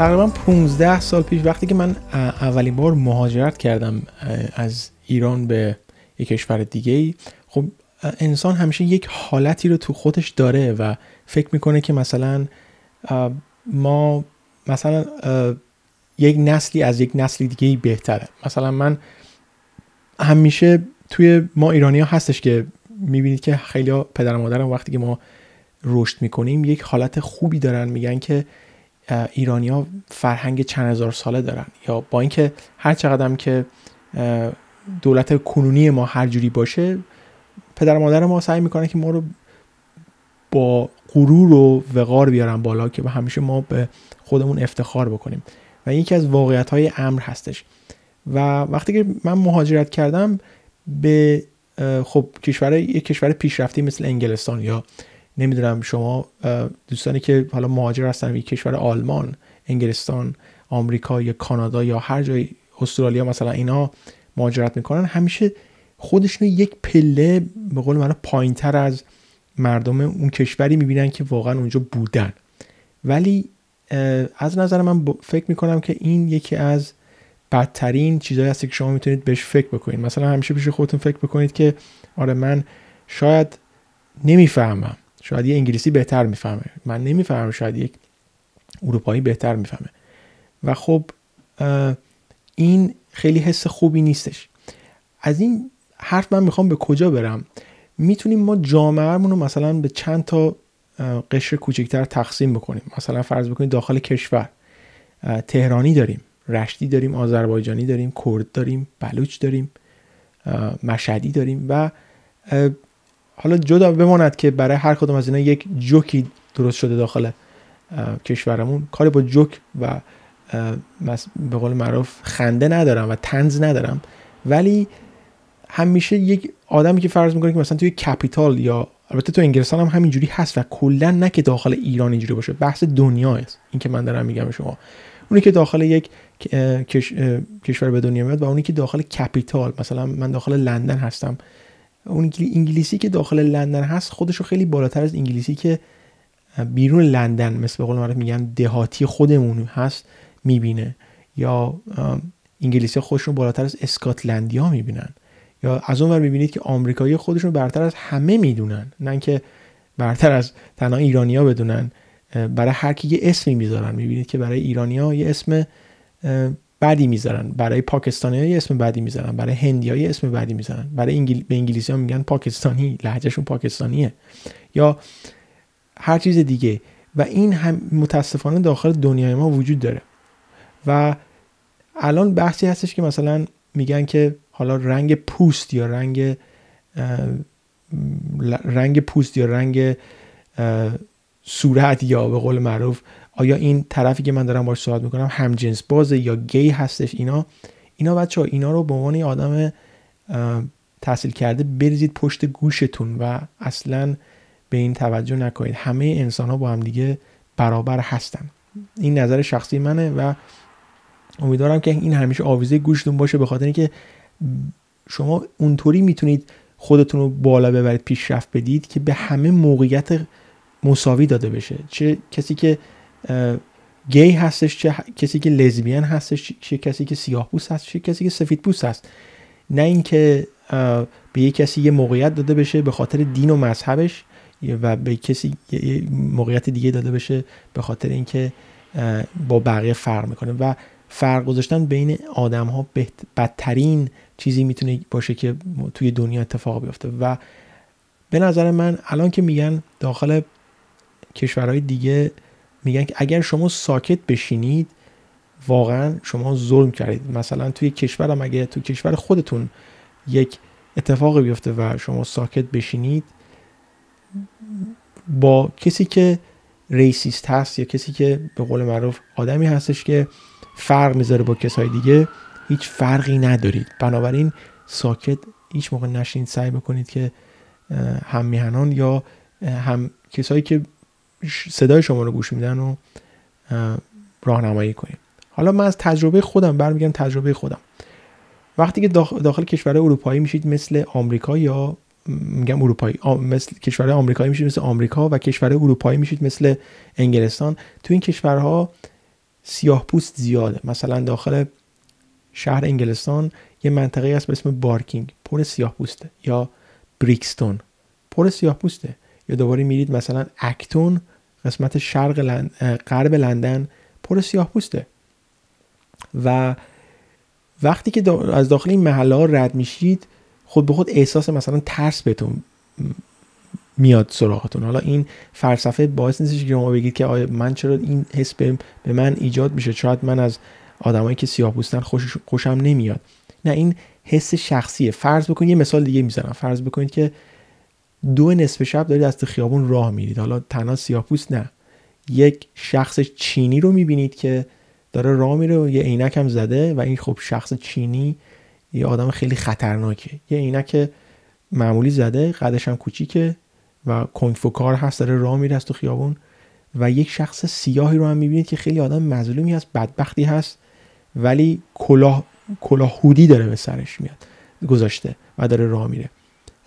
تقریبا 15 سال پیش وقتی که من اولین بار مهاجرت کردم از ایران به یک کشور دیگه ای خب انسان همیشه یک حالتی رو تو خودش داره و فکر می‌کنه که مثلا ما مثلا یک نسلی از یک نسلی دیگه بهتره. مثلا من همیشه توی ما ایرانی ها هستش که می‌بینید که خیلی پدر و مادرم وقتی که ما رشد می‌کنیم یک حالت خوبی دارن میگن که ایرانیا فرهنگ چند هزار ساله دارن. یا با اینکه هر چقدر که دولت کنونی ما هر جوری باشه پدر مادر ما سعی می‌کنن که ما رو با غرور و وقار بیارن بالا که به همیشه ما به خودمون افتخار بکنیم. و یکی از واقعیت های امر هستش. و وقتی که من مهاجرت کردم به خب کشور یک کشور پیشرفته مثل انگلستان یا نمی‌دونم شما دوستانی که حالا مهاجر هستن یک کشور آلمان انگلستان آمریکا یا کانادا یا هر جای استرالیا مثلا اینا مهاجرت می‌کنن همیشه خودشون یک پله به قول من پایینتر از مردم اون کشوری می‌بینن که واقعا اونجا بودن. ولی از نظر من فکر می‌کنم که این یکی از بدترین چیزهایی هست که شما می‌تونید بهش فکر بکنید. مثلا همیشه پیش خودتون فکر بکنید که آره من شاید نمی‌فهمم. شاید یه انگلیسی بهتر می‌فهمه. من نمی‌فهمم شاید یک اروپایی بهتر می‌فهمه. و خب این خیلی حس خوبی نیستش. از این حرف من می‌خوام به کجا برم؟ می‌تونیم ما جامعهمون رو مثلا به چند تا قشر کوچکتر تقسیم بکنیم. مثلا فرض بکنید داخل کشور تهرانی داریم رشتی داریم آذربایجانی داریم کرد داریم بلوچ داریم مشهدی داریم و حالا جدا بماند که برای هر کدوم از اینا یک جوکی درست شده داخل کشورمون. کاری با جوک و به قول معروف خنده ندارم و تنز ندارم. ولی همیشه یک آدمی که فرض می‌کنه که مثلا توی کپیتال یا البته تو انگلستان هم همینجوری هست و کلا نه که داخل ایران اینجوری باشه. بحث دنیا است. این که من دارم میگم شما. اونی که داخل یک کشور به دنیا میاد و اونی که داخل کپیتال مثلا من داخل لندن هستم. اون انگلیسی که داخل لندن هست خودشو خیلی بالاتر از انگلیسی که بیرون لندن مثل به قول معروف میگن دهاتی خودمون هست می‌بینه. یا انگلیسی خودشون بالاتر از اسکاتلندی ها می‌بینن. یا از اون ور می‌بینید که آمریکایی خودشون برتر از همه می‌دونن. نه اینکه برتر از تنها ایرانیا بدونن. برای هر کی یه اسمی می‌ذارن. می‌بینید که برای ایرانیا یه اسم بعدی می‌ذارن. برای پاکستانی یه اسم بعدی می‌ذارن. برای هندی یه اسم بعدی می‌ذارن. برای انگل... به انگلیسی ها میگن پاکستانی. لهجهشون پاکستانیه. یا هر چیز دیگه. و این هم متاسفانه داخل دنیای ما وجود داره. و الان بحثی هستش که مثلا میگن که حالا رنگ پوست یا رنگ رنگ پوست یا رنگ صورت یا به قول معروف آیا این طرفی که من دارم باش صحبت می‌کنم هم جنس بازه یا گی هستش؟ اینا اینا بچه ها اینا رو به عنوان آدم تحصیل کرده بریزید پشت گوشتون و اصلا به این توجه نکنید. همه انسان ها با هم دیگه برابر هستن. این نظر شخصی منه و امیدوارم که این همیشه آویزه گوشتون باشه به خاطر اینکه شما اونطوری می‌تونید خودتون رو بالا ببرید پیشرفت بدید که به همه موقعیت مساوی داده بشه. چه کسی که گی هستش چه کسی که لزبیان هستش چه کسی که سیاه پوست هست چه کسی که سفید پوست هست. نه اینکه به یک کسی یه موقعیت داده بشه به خاطر دین و مذهبش و به کسی یه موقعیت دیگه داده بشه به خاطر اینکه با بقیه فرق می‌کنه. و فرق گذاشتن بین آدم ها بدترین چیزی می‌تونه باشه که توی دنیا اتفاق بیفته. و به نظر من الان که میگن داخل کشورهای دیگه میگن که اگر شما ساکت بشینید واقعا شما ظلم کردید. مثلا توی کشورم اگه تو کشور خودتون یک اتفاقی بیفته و شما ساکت بشینید با کسی که ریسیست هست یا کسی که به قول معروف آدمی هستش که فرق می‌ذاره با کسای دیگه هیچ فرقی ندارید. بنابراین ساکت هیچ موقع نشین سعی بکنید که هم میهنان یا هم کسایی که صدای شما رو گوش میدن و راهنمایی کنید حالا من از تجربه خودم برمیگردم تجربه خودم. وقتی که داخل, کشور اروپایی میشید مثل آمریکا یا میگم اروپایی مثل کشور آمریکایی میشید مثل آمریکا و کشور اروپایی میشید مثل انگلستان تو این کشورها سیاه پوست زیاده. مثلا داخل شهر انگلستان یه منطقه هست به اسم بارکینگ پر سیاه پوسته یا بریکستون. پر سیاه پوسته. یا دوباره میرید مثلا اکتون قسمت شرق لند... غرب لندن پر سیاه پوسته. و وقتی که از داخل این محله ها رد میشید خود به خود احساس مثلا ترس بهتون میاد سراغتون. حالا این فلسفه باعث نیستش که شما بگید که آیا من چرا این حس به من ایجاد میشه. شاید من از آدمایی که سیاه پوستن خوش خوشم نمیاد. نه این حس شخصیه. فرض بکنید یه مثال دیگه می‌زنم. فرض بکنید که دو نصف شب دارید از خیابون راه میرید حالا تنها سیاه پوست نه. یک شخص چینی رو می‌بینید که داره راه میره و یه عینک هم زده و این خب شخص چینی یه آدم خیلی خطرناکه. یه عینک معمولی زده قدش هم کوچیکه و کنفوکار هست داره راه میره از تو خیابون و یک شخص سیاهی رو هم می‌بینید که خیلی آدم مظلومی هست بدبختی هست ولی کلاه کلاه هودی داره به سرش میاد گذاشته و داره راه میره.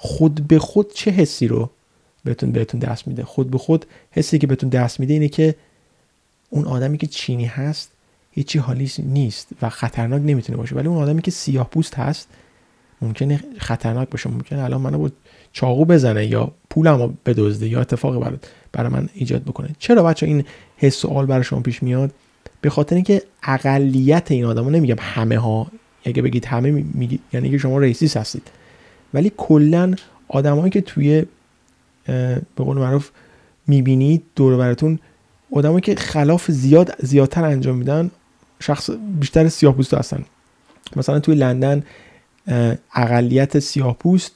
خود به خود چه حسی رو بهتون بهتون دست میده؟ خود به خود حسی که بهتون دست میده اینه که اون آدمی که چینی هست هیچی حالی نیست و خطرناک نمی‌تونه باشه. ولی اون آدمی که سیاه پوست هست ممکنه خطرناک باشه. ممکنه الان منو با چاقو بزنه یا پولمو بدزده یا اتفاقی برای برای من ایجاد بکنه. چرا بچه این حس سوال برای شما پیش میاد؟ به خاطر اینکه اقلیت این آدما نمیگم همه ها اگه بگید همه میگی یعنی که شما رئیسیس هستید. ولی کلا آدمایی که توی به قول معروف می‌بینید دور براتون آدمایی که خلاف زیاد زیادتر انجام میدن شخص بیشتر سیاه پوست هستن. مثلا توی لندن اقلیت سیاه پوست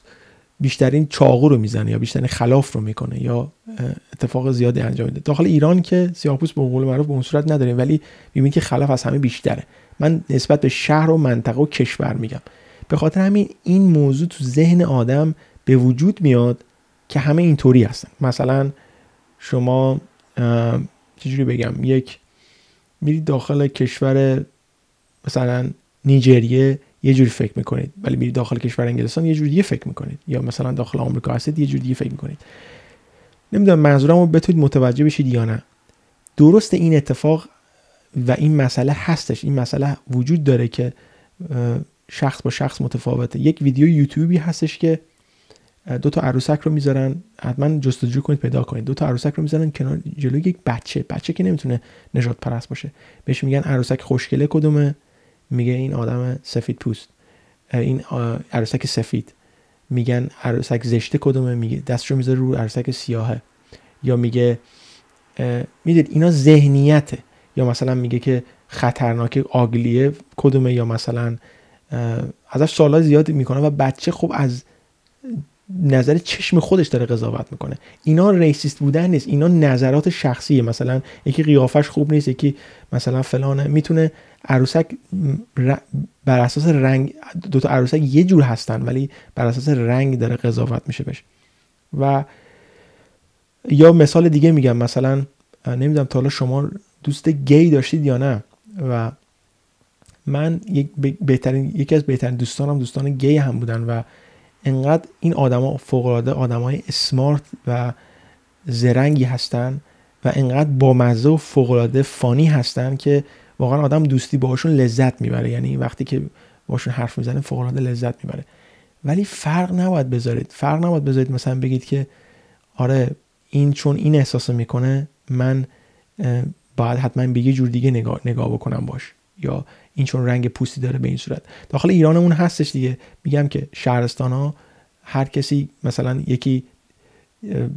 بیشترین چاقو رو می‌زنه یا بیشترین خلاف رو می‌کنه یا اتفاق زیادی انجام میده. داخل ایران که سیاهپوست به قول معروف به اون صورت نداریم ولی می‌بینید که خلاف از همه بیشتره. من نسبت به شهر و منطقه و کشور میگم. به خاطر همین این موضوع تو ذهن آدم به وجود میاد که همه اینطوری هستن. مثلا شما چجوری بگم یک میرید داخل کشور مثلا نیجریه یه جوری فکر می‌کنید. ولی میرید داخل کشور انگلستان یه جوری دیگه فکر می‌کنید. یا مثلا داخل آمریکا هستید یه جوری دیگه فکر می‌کنید. نمی‌دونم منظورم رو بتونید متوجه بشید یا نه. درست این اتفاق و این مسئله هستش. این مسئله وجود داره که شخص با شخص متفاوته. یک ویدیو یوتیوبی هستش که دو تا عروسک رو می‌ذارن. حتما جستجو کنید پیدا کنید. دو تا عروسک رو می‌ذارن کنار جلوی یک بچه. بچه که نمی‌تونه نجات پرست باشه. بهش میگن عروسک خوشگله کدومه؟ میگه این آدم سفید پوست. این عروسک سفید. میگن عروسک زشته کدومه؟ میگه دستشو می‌ذاره رو عروسک سیاهه. یا میگه می‌دید اینا ذهنیته. یا مثلا میگه که خطرناک آگلیه کدومه؟ یا مثلا ازش سوالات زیاد می‌کنه و بچه خب از نظر چشم خودش داره قضاوت می‌کنه. اینا ریسیست بودن نیست اینا نظرات شخصیه. مثلا یکی قیافش خوب نیست یکی مثلا فلانه. می‌تونه عروسک بر اساس رنگ دو تا عروسک یه جور هستن ولی بر اساس رنگ داره قضاوت میشه بشه و یا مثال دیگه میگم مثلا نمی‌دونم تا حالا شما دوست گی داشتید یا نه. و من یک بهترین یکی از بهترین دوستانم دوستان گی هم بودن و انقدر این آدما فوق العاده آدمای اسمارت و زرنگی هستن و انقدر بامزه و فوق العاده فانی هستن که واقعا آدم دوستی باشون لذت می‌بره. یعنی وقتی که باشون حرف می‌زنه فوق العاده لذت می‌بره. ولی فرق نباید بذارید. فرق نباید بذارید مثلا بگید که آره این چون این احساس می‌کنه من باید حتما به یه جور دیگه نگاه, نگاه بکنم باش. یا این چون رنگ پوستی داره به این صورت. داخل ایرانمون هستش دیگه. میگم که شهرستان ها هر کسی مثلا یکی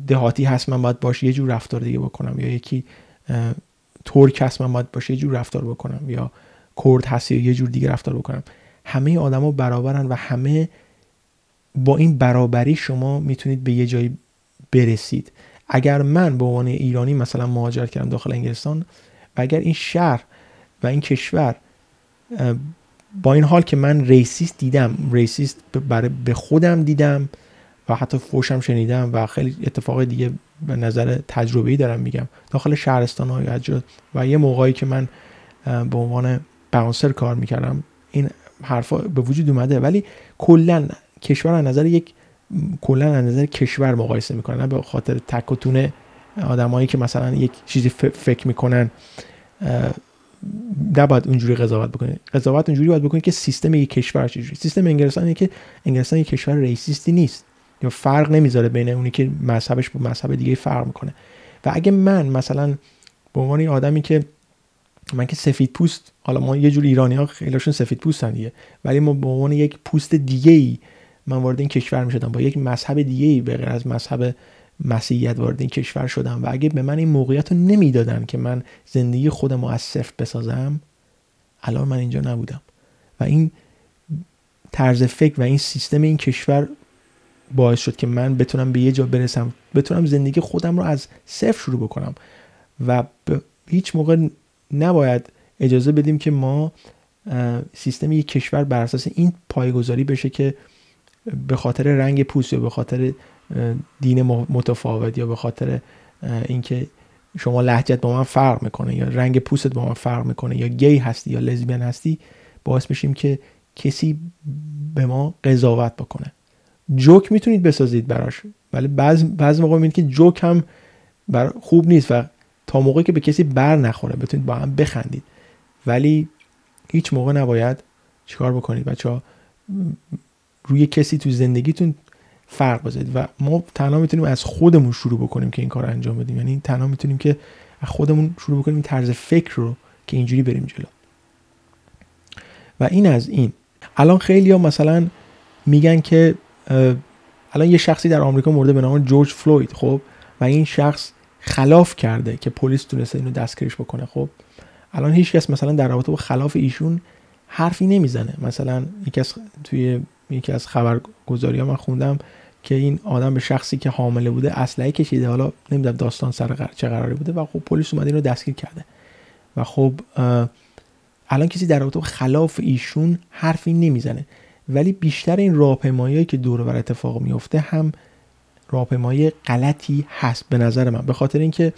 دهاتی هست من باید باش یه جور رفتار دیگه بکنم. یا یکی ترک هست من باید باش یه جور رفتار بکنم. یا کرد هست یا یه جور دیگه رفتار بکنم. همه آدما برابرن و همه با این برابری شما می‌تونید به یه جایی برسید. اگر من به عنوان ایرانی مثلا مهاجرت کردم داخل انگلستان و اگر این شهر و این کشور با این حال که من racist دیدم racist برای به خودم دیدم و حتی فوشم شنیدم و خیلی اتفاق دیگه به نظر تجربه‌ای دارم میگم. داخل شهرستان های و یه موقعی که من به عنوان باونسر کار می‌کردم این حرفا به وجود اومده. ولی کلا کشور از نظر یک کلا از نظر کشور مقایسه می‌کنن به خاطر تک و تونه آدمایی که مثلا یک چیزی فکر می‌کنن نباید اونجوری قضاوت بکنید قضاوت اونجوری باید بکنید که سیستم یک کشور چجوری. سیستم انگلستان اینه که انگلستان یک کشور ریسیستی نیست. یا فرق نمی‌ذاره بین اونی که مذهبش با مذهب دیگه فرق می‌کنه. و اگه من مثلا به عنوان آدمی که من که سفید پوست حالا ما یه جور ایرانی ها خیلیشون سفید پوستن دیگه ولی ما به عنوان یک پوست دیگه ای من وارد این کشور می شدم با یک مذهب دیگه ای به غیر از مذهب مسیحیت وارد این کشور شدم و اگه به من این موقعیت رو نمی‌دادن که من زندگی خودم رو از صفر بسازم الان من اینجا نبودم. و این طرز فکر و این سیستم این کشور باعث شد که من بتونم به یه جا برسم بتونم زندگی خودم رو از صفر شروع بکنم. و هیچ موقع نباید اجازه بدیم که ما سیستم یک کشور بر اساس این پایگذاری بشه که به خاطر رنگ پوست یا به خاطر دین متفاوت یا به خاطر اینکه شما لهجت با من فرق می‌کنه یا رنگ پوستت با من فرق می‌کنه یا گی هستی یا لزبیان هستی باعث بشیم که کسی به ما قضاوت بکنه. جوک می‌تونید بسازید براش ولی بعض بعض موقع می‌بینید که جوک هم بر خوب نیست و تا موقعی که به کسی بر نخوره بتونید با هم بخندید. ولی هیچ موقع نباید چیکار بکنید بچه روی کسی تو زندگیتون فرق بذارید. و ما تنها می‌تونیم از خودمون شروع بکنیم که این کار انجام بدیم. یعنی تنها می‌تونیم که از خودمون شروع بکنیم طرز فکر رو که اینجوری بریم جلو. و این از این. الان خیلی ها مثلا میگن که الان یه شخصی در آمریکا مرده به نام جورج فلوید خب؟ و این شخص خلاف کرده که پلیس تونسته اینو دستگیرش بکنه خب؟ الان هیچ کس مثلا در رابطه با خلاف ایشون حرفی نمی‌زنه. مثلا یکی از توی یکی از خبرگزاری ها من خوندم که این آدم به شخصی که حامله بوده اسلحه کشیده. حالا نمی‌دونم داستان سر چه قراری بوده. و خب پلیس اومده اینو دستگیر کرده. و خب الان کسی در رابطه خلاف ایشون حرفی نمی‌زنه. ولی بیشتر این راهپیمایی که دور بر اتفاق میفته هم راهپیمایی غلطی هست به نظر من. به خاطر اینکه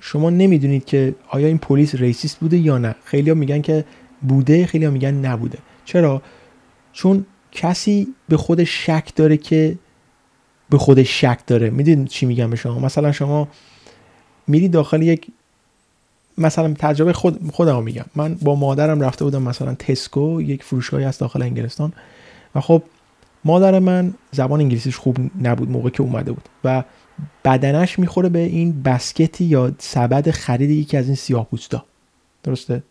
شما نمی‌دونید که آیا این پلیس ریسیست بوده یا نه. خیلی ها میگن که بوده خیلی ها میگن نبوده. چرا؟ چون کسی به خود شک داره که به خود شک داره. می‌دونید چی میگم به شما؟ مثلا شما میری داخل یک مثلا تجربه خود خودم میگم. من با مادرم رفته بودم مثلا تسکو یک فروشگاهی از داخل انگلستان. و خب مادر من زبان انگلیسیش خوب نبود موقع که اومده بود. و بدنش می‌خوره به این بسکتی یا سبد خرید یکی از این سیاه پوستا درسته؟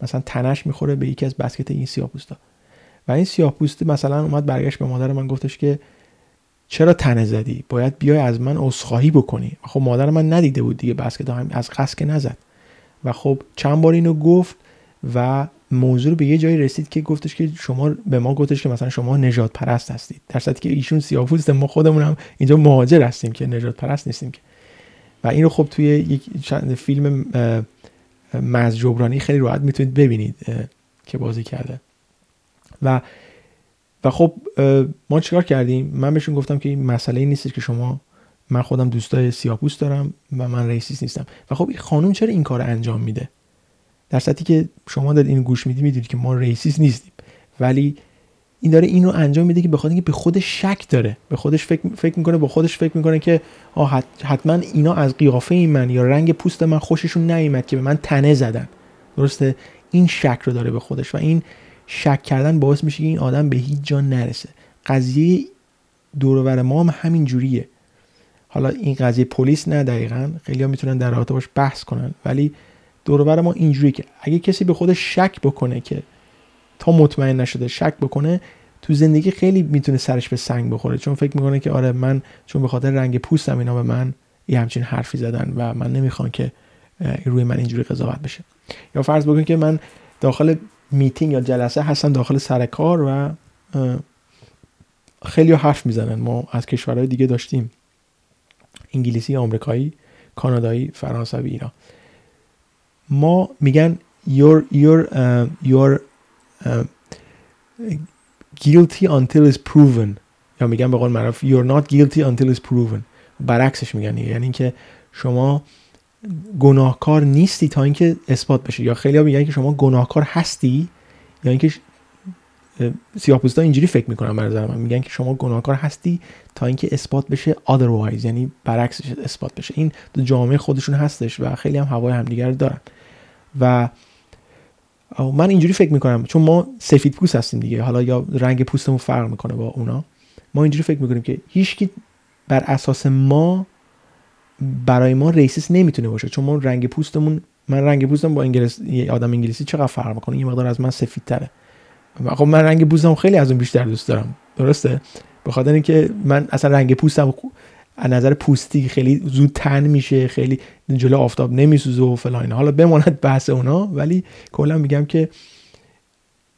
مثلا تنش می‌خوره به یکی از بسکت این سیاه پوستا و این سیاه پوستی مثلا اومد برگشت به مادر من گفتش که چرا تنه زدی؟ باید بیای از من عذرخواهی بکنی. خب مادر من ندیده بود دیگه بسکت هم از قصد که نزد. و خب چند بار اینو گفت و موضوع به یه جایی رسید که گفتش که شما به ما گفتش که مثلا شما نجات پرست هستید. در صورتی که ایشون سیاه‌پوست ما خودمون هم اینجا مهاجر هستیم که نجات پرست نیستیم که. و این رو خب توی یک فیلم مز جبرانی خیلی راحت می‌تونید ببینید که بازی کرده. و و خب ما چیکار کردیم؟ من بهشون گفتم که این مسئله این نیستش که شما من خودم دوستای سیاپوست دارم و من racist نیستم. و خب این خانم چرا این کار انجام میده؟ در صورتی که شما دارید این گوش می‌دید می‌دونید که ما racist نیستیم. ولی این داره این رو انجام میده که به اینکه به خودش شک داره. به خودش فکر, فکر می‌کنه با خودش فکر می‌کنه که آه حتما اینا از قیافه این من یا رنگ پوست من خوششون نیومد که به من تنه زدن. درسته؟ این شک رو داره به خودش. و این شک کردن باعث میشه که این آدم به هیچ جا نرسه. قضیه دور ما هم همین جوریه. حالا این قضیه پلیس نه دقیقا خیلی می‌تونن در رابطه باش بحث کنن ولی دور ما اینجوری که اگه کسی به خودش شک بکنه که تا مطمئن نشده شک بکنه تو زندگی خیلی می‌تونه سرش به سنگ بخوره. چون فکر می‌کنه که آره من چون به خاطر رنگ پوستم اینا به من یه همچین حرفی زدن و من نمی‌خوام که روی من اینجوری قضاوت بشه. یا فرض بکن که من داخل میتینگ یا جلسه هستن داخل سر کار و خیلی حرف می‌زنن. ما از کشورهای دیگه داشتیم. انگلیسی آمریکایی کانادایی فرانسوی اینا ما میگن you're, you're, uh, you're uh, guilty until it's proven. یا میگن به قول معروف you're not guilty until it's proven. برعکسش میگن یعنی اینکه شما گناهکار نیستی تا اینکه اثبات بشه. یا خیلی ها میگن که شما گناهکار هستی یا اینکه سیاه‌پوستا اینجوری فکر می‌کنن به میگن که شما گناهکار هستی تا اینکه اثبات بشه otherwise یعنی برعکسش اثبات بشه. این تو جامعه خودشون هستش و خیلی هم هوای همدیگر دارن. و من اینجوری فکر می‌کنم چون ما سفید پوست هستیم دیگه. حالا یا رنگ پوستمون فرق می‌کنه با اونا. ما اینجوری فکر می‌کنیم که هیچکی بر اساس ما برای ما racist نمی‌تونه باشه. چون ما رنگ پوستمون من رنگ پوستم با انگلیس آدم انگلیسی چقدر فرق می‌کنه؟ یه مقدار از من سفید تره خب من رنگ پوستم خیلی از اون بیشتر دوست دارم. درسته؟ به خاطر اینکه من اصلا رنگ پوستم از نظر پوستی خیلی زود tan میشه خیلی جلو آفتاب نمیسوزه و فلان حالا بماند بحث اونا ولی کلا میگم که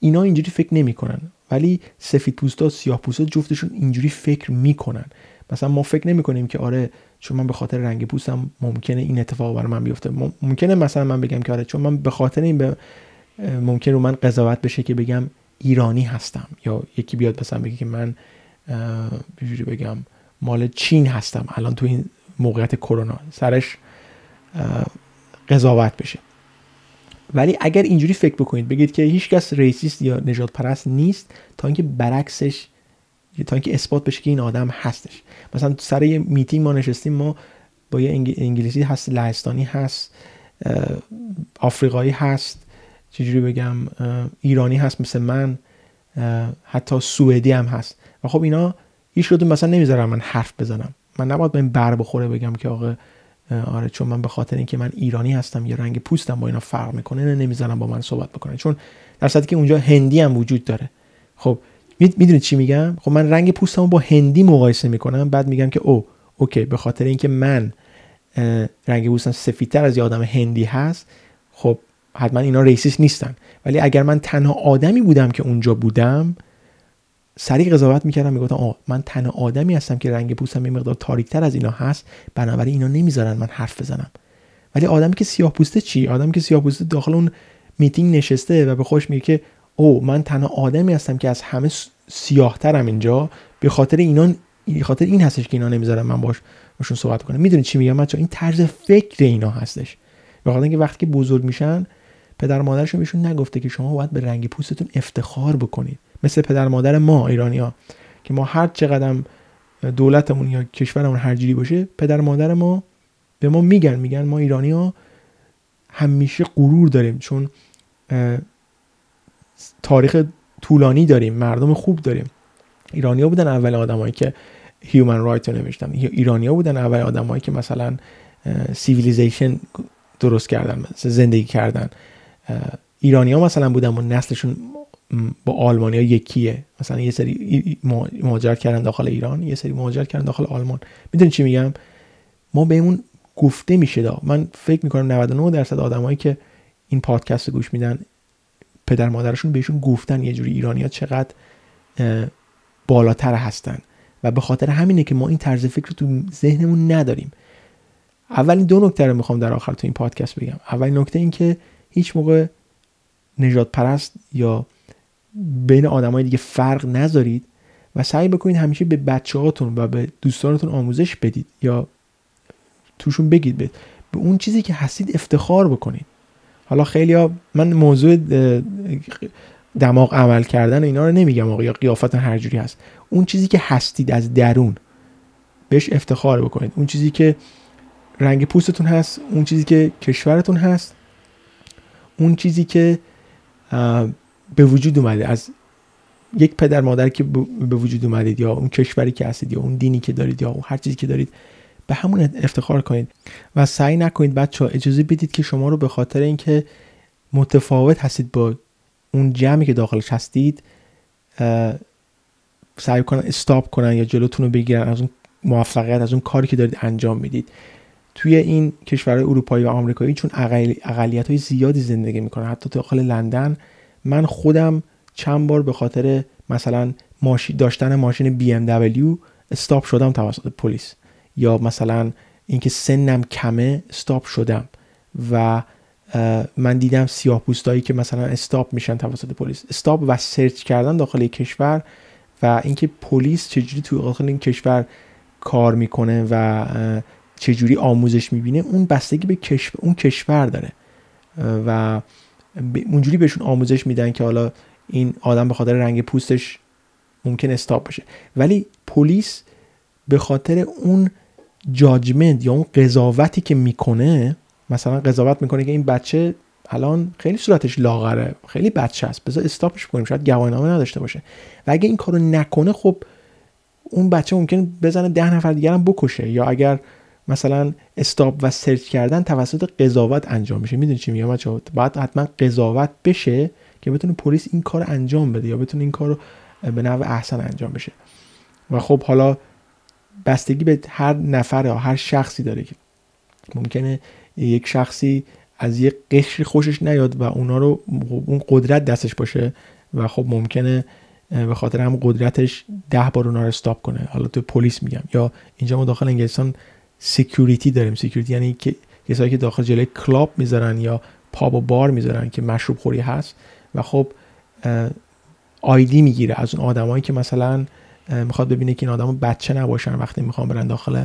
اینا اینجوری فکر نمی‌کنن. ولی سفید پوستا سیاه پوستا جفتشون اینجوری فکر می‌کنن. مثلا ما فکر نمی‌کنیم که آره چون من به خاطر رنگ پوستم ممکنه این اتفاق برای من بیفته. ممکنه مثلا من بگم که آره چون من به خاطر این به ممکن رو من قضاوت بشه که بگم ایرانی هستم. یا یکی بیاد مثلا بگه که من بگم مال چین هستم. الان تو این موقعیت کرونا. سرش قضاوت بشه. ولی اگر اینجوری فکر بکنید بگید که هیچ کس racist یا نژاد پرست نیست تا اینکه برعکسش تا اینکه اثبات بشه که این آدم هستش. مثلا سر یه میتینگ ما نشستیم ما با یه انگلیسی هست لهستانی هست آفریقایی هست چجوری بگم ایرانی هست مثل من حتی سوئدی هم هست. و خب اینا هیچ کدوم مثلا نمی‌ذارم من حرف بزنم. من نباید به این بر بخوره بگم که آقا آره چون من به خاطر اینکه من ایرانی هستم یا رنگ پوستم با اینا فرق می‌کنه نه نمی‌ذارم با من صحبت بکنه چون در که اونجا هندی هم وجود داره. خب می‌دونید چی میگم؟ خب من رنگ پوستمو با هندی مقایسه می‌کنم بعد میگم که oh okay به خاطر اینکه من رنگ پوستم سفیدتر از یه آدم هندی هست خب حتما اینا racist نیستن. ولی اگر من تنها آدمی بودم که اونجا بودم سریع قضاوت می‌کردم می‌گفتم آه من تنها آدمی هستم که رنگ پوستم یه مقدار تاریکتر از اینا هست بنابراین اینا نمی‌ذارن من حرف بزنم. ولی آدمی که سیاه پوسته چی؟ آدمی که سیاه پوسته داخل اون میتینگ نشسته و به خوش میگه که او من تنها آدمی هستم که از همه سیاهترم اینجا. به خاطر اینا به خاطر این هستش که اینا نمی‌ذارن من باش باشون صحبت کنم. می‌دونید چی میگم بچا این طرز فکر اینا هستش. به خاطر اینکه وقتی که بزرگ میشن پدر مادرشون بهشون نگفته که شما باید به رنگ پوستتون افتخار بکنید. مثل پدر مادر ما ایرانیا که ما هر چقدر دولتمون یا کشورمون هر جوری باشه پدر مادر ما به ما میگن میگن ما ایرانیا همیشه غرور داریم. چون تاریخ طولانی داریم مردم خوب داریم. ایرانیا بودن اول آدمایی که human right رو نوشتن. ایرانیا بودن اول آدمایی که مثلا civilization درست کردن زندگی کردن. ایرانیا مثلا بودن و نسلشون با آلمانیا یکیه. مثلا یه سری مهاجرت کردن داخل ایران یه سری مهاجرت کردن داخل آلمان. می‌دونی چی میگم؟ ما بهمون گفته میشه دا. من فکر می‌کنم 99 درصد آدمایی که این پادکست رو گوش میدن پدر مادرشون بهشون گفتن یه جوری ایرانیا چقدر بالاتر هستن. و به خاطر همینه که ما این طرز فکر رو تو ذهنمون نداریم. اولین دو نکته رو می‌خوام در آخر تو این پادکست بگم. اولین نکته این که هیچ موقع نجات پرست یا بین آدمای دیگه فرق نذارید و سعی بکنید همیشه به بچه هاتون و به دوستانتون آموزش بدید یا توشون بگید به اون چیزی که هستید افتخار بکنید. حالا خیلی ها من موضوع دماغ عمل کردن اینا رو نمیگم آقا یا قیافت هر جوری هست. اون چیزی که هستید از درون بهش افتخار بکنید. اون چیزی که رنگ پوستتون هست اون چیزی که کشورتون هست اون چیزی که به وجود اومده. از یک پدر مادر که به وجود اومدید یا اون کشوری که هستید یا اون دینی که دارید یا اون هر چیزی که دارید به همون افتخار کنید و سعی نکنید بچه ها اجازه بدید که شما رو به خاطر اینکه متفاوت هستید با اون جمعی که داخلش هستید سعی کنن استاپ کنن یا جلوتون رو بگیرن از اون موفقیت از اون کاری که دارید انجام می‌دید. توی این کشورهای اروپایی و آمریکایی چون اقلیت های زیادی زندگی می‌کنن حتی داخل لندن من خودم چند بار به خاطر مثلا ماشین داشتن ماشین BMW استاپ شدم توسط پلیس. یا مثلا اینکه سنم کمه استاپ شدم و من دیدم سیاه پوستایی که مثلا استاپ میشن توسط پلیس. استاپ و سرچ کردن داخل کشور و اینکه پلیس چجوری تو داخل این کشور کار می‌کنه و چجوری آموزش می‌بینه اون بستگی به کشور اون کشور داره. و اونجوری بهشون آموزش میدن که حالا این آدم به خاطر رنگ پوستش ممکن استاپ بشه. ولی پلیس به خاطر اون جاجمنت یا اون قضاوتی که می‌کنه مثلا قضاوت می‌کنه که این بچه الان خیلی صورتش لاغره خیلی بچه است. بذار استاپش کنیم شاید گواهینامه نداشته باشه. و اگه این کارو نکنه خب اون بچه ممکن بزنه ده نفر دیگر هم بکشه. یا اگر مثلا استاپ و سرچ کردن توسط قضاوت انجام میشه. می‌دونی چی میگم بچه‌ها؟ باید حتما قضاوت بشه که بتونه پلیس این کار انجام بده یا بتونه این کار رو به نحو احسن انجام بشه. و خب حالا بستگی به هر نفر هر شخصی داره که ممکنه یک شخصی از یک قشری خوشش نیاد و اونا رو اون قدرت دستش باشه و خب ممکنه به خاطر هم قدرتش ده بار اونا رو stop کنه. حالا تو پلیس میگم. یا اینجا ما داخل انگلستان security داریم. security یعنی که کسایی که داخل جلوی club می‌ذارن یا pub و بار می‌ذارن که مشروب خوری هست و خب ID می‌گیره از اون آدمایی که مثلا می‌خواد ببینه که این آدم بچه نباشن وقتی می‌خوان برن داخل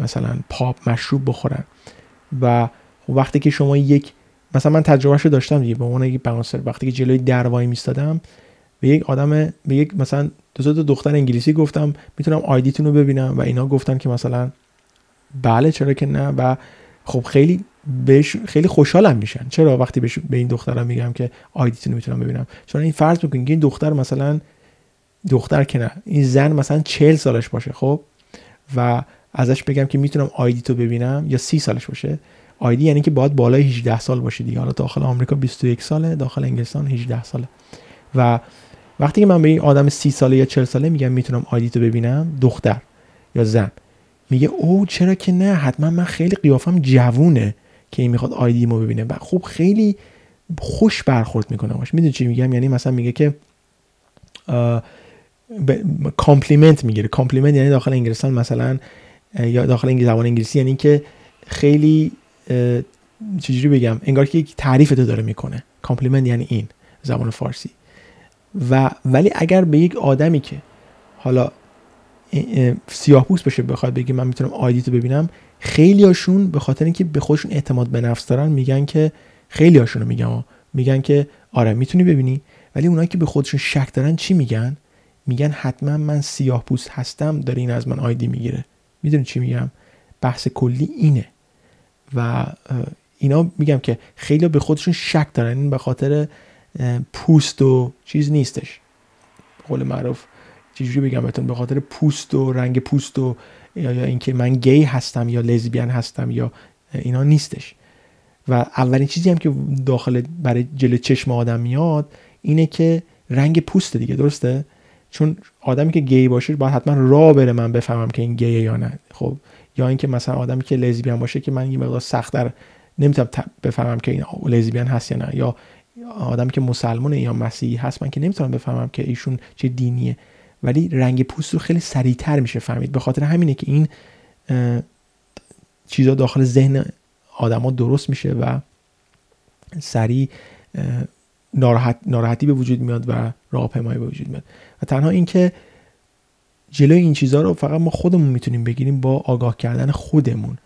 مثلا pub مشروب بخورن. و وقتی که شما یک مثلا من تجربهش رو داشتم دیگه به عنوان یک بانسر وقتی که جلوی دروایی میستادم به یک آدم به یک مثلا دو تا دختر انگلیسی گفتم می‌تونم آیدیتون رو ببینم و اینا گفتن که مثلا بله چرا که نه؟ و خب خیلی بهش خیلی خوشحالم میشن. چرا؟ وقتی بهش به این دخترم میگم که آیدیتون می‌تونم ببینم. چون این فرض که این دختر مثلا دختر که نه. این زن مثلا چهل سالش باشه خب؟ و ازش بگم که می‌تونم آیدی تو ببینم یا سی سالش باشه. آیدی یعنی که باید بالای 18 سال باشه دیگه. حالا داخل آمریکا 21 ساله داخل انگلستان 18 ساله. و وقتی که من به این آدم سی ساله یا 40 ساله میگم می‌تونم آیدی تو ببینم دختر یا زن. میگه او چرا که نه؟ حتما من خیلی قیافم جوونه که این می‌خواد آیدی مو ببینه. و خب خیلی خوش برخورد می‌کنه باش. می‌دونی چی میگم؟ یعنی مثلا میگه که compliment می‌گیره. compliment یعنی داخل انگلستان مثلا یا داخل انگلیسی زبان انگلیسی یعنی که خیلی چجوری بگم انگار که یک تعریف تو داره می‌کنه. compliment یعنی این زبان فارسی. و ولی اگر به یک آدمی که حالا سیاه پوست بشه بخواد بگه من می‌تونم ID تو ببینم خیلی هاشون به خاطر اینکه به خودشون اعتماد به نفس دارن میگن که خیلی هاشون رو میگم میگن که آره می‌تونی ببینی. ولی اونایی که به خودشون شک دارن چی میگن؟ میگن حتما من سیاه پوست هستم داره این از من آیدی می‌گیره. می‌دونی چی میگم؟ بحث کلی اینه. و اینا میگم که خیلی به خودشون شک دارن. این به خاطر پوست و چیز نیستش. قول معروف چجوری بگم بهتون؟ به خاطر پوست و رنگ پوست و یا, اینکه من گی هستم یا لزبیان هستم یا اینا نیستش. و اولین چیزی هم که داخل برای جلو چشم آدم میاد اینه که رنگ پوست دیگه. درسته؟ چون آدمی که گی باشه باید حتما راه بره من بفهمم که این گیه یا نه. خب یا اینکه مثلا آدمی که لزبیان باشه که من یه مقدار سختتر نمی‌تونم بفهمم که این لزبیان هست یا نه. یا آدمی که مسلمانه یا مسیحی هست من که نمی‌تونم بفهمم که ایشون چه دینیه. ولی رنگ پوست رو خیلی سریعتر میشه فهمید. به خاطر همینه که این چیزا داخل ذهن آدما درست میشه و سریع ناراحت، ناراحتی به وجود میاد و راهپیمایی به وجود میاد. و تنها اینکه جلوی این چیزها رو فقط ما خودمون می‌تونیم بگیریم با آگاه کردن خودمون.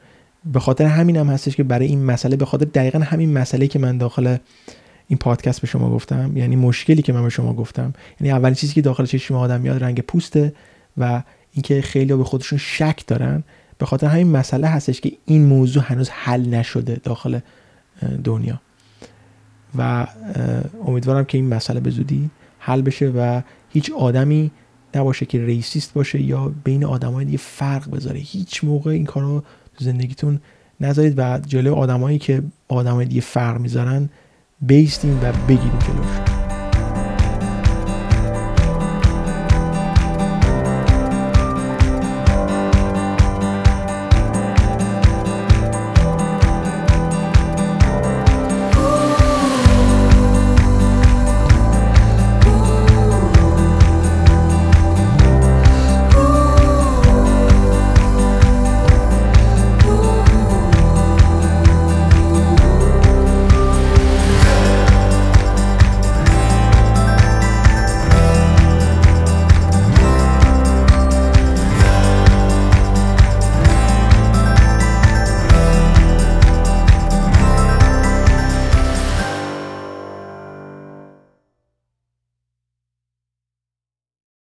به خاطر همین هم هستش که برای این مسئله به خاطر دقیقا همین مسئله که من داخل این پادکست به شما گفتم یعنی مشکلی که من به شما گفتم یعنی اولین چیزی که داخل چشم آدم میاد رنگ پوسته و اینکه خیلی به خودشون شک دارن. به خاطر همین مسئله هستش که این موضوع هنوز حل نشده داخل دنیا. و امیدوارم که این مسئله به زودی حل بشه و هیچ آدمی نباشه که ریسیست باشه یا بین آدمای دیگه فرق بذاره. هیچ موقع این کارو تو زندگیتون نذارید و جلوی آدمایی که آدمای دیگه فرق می‌ذارن بیستیم و بگیریم جلوش.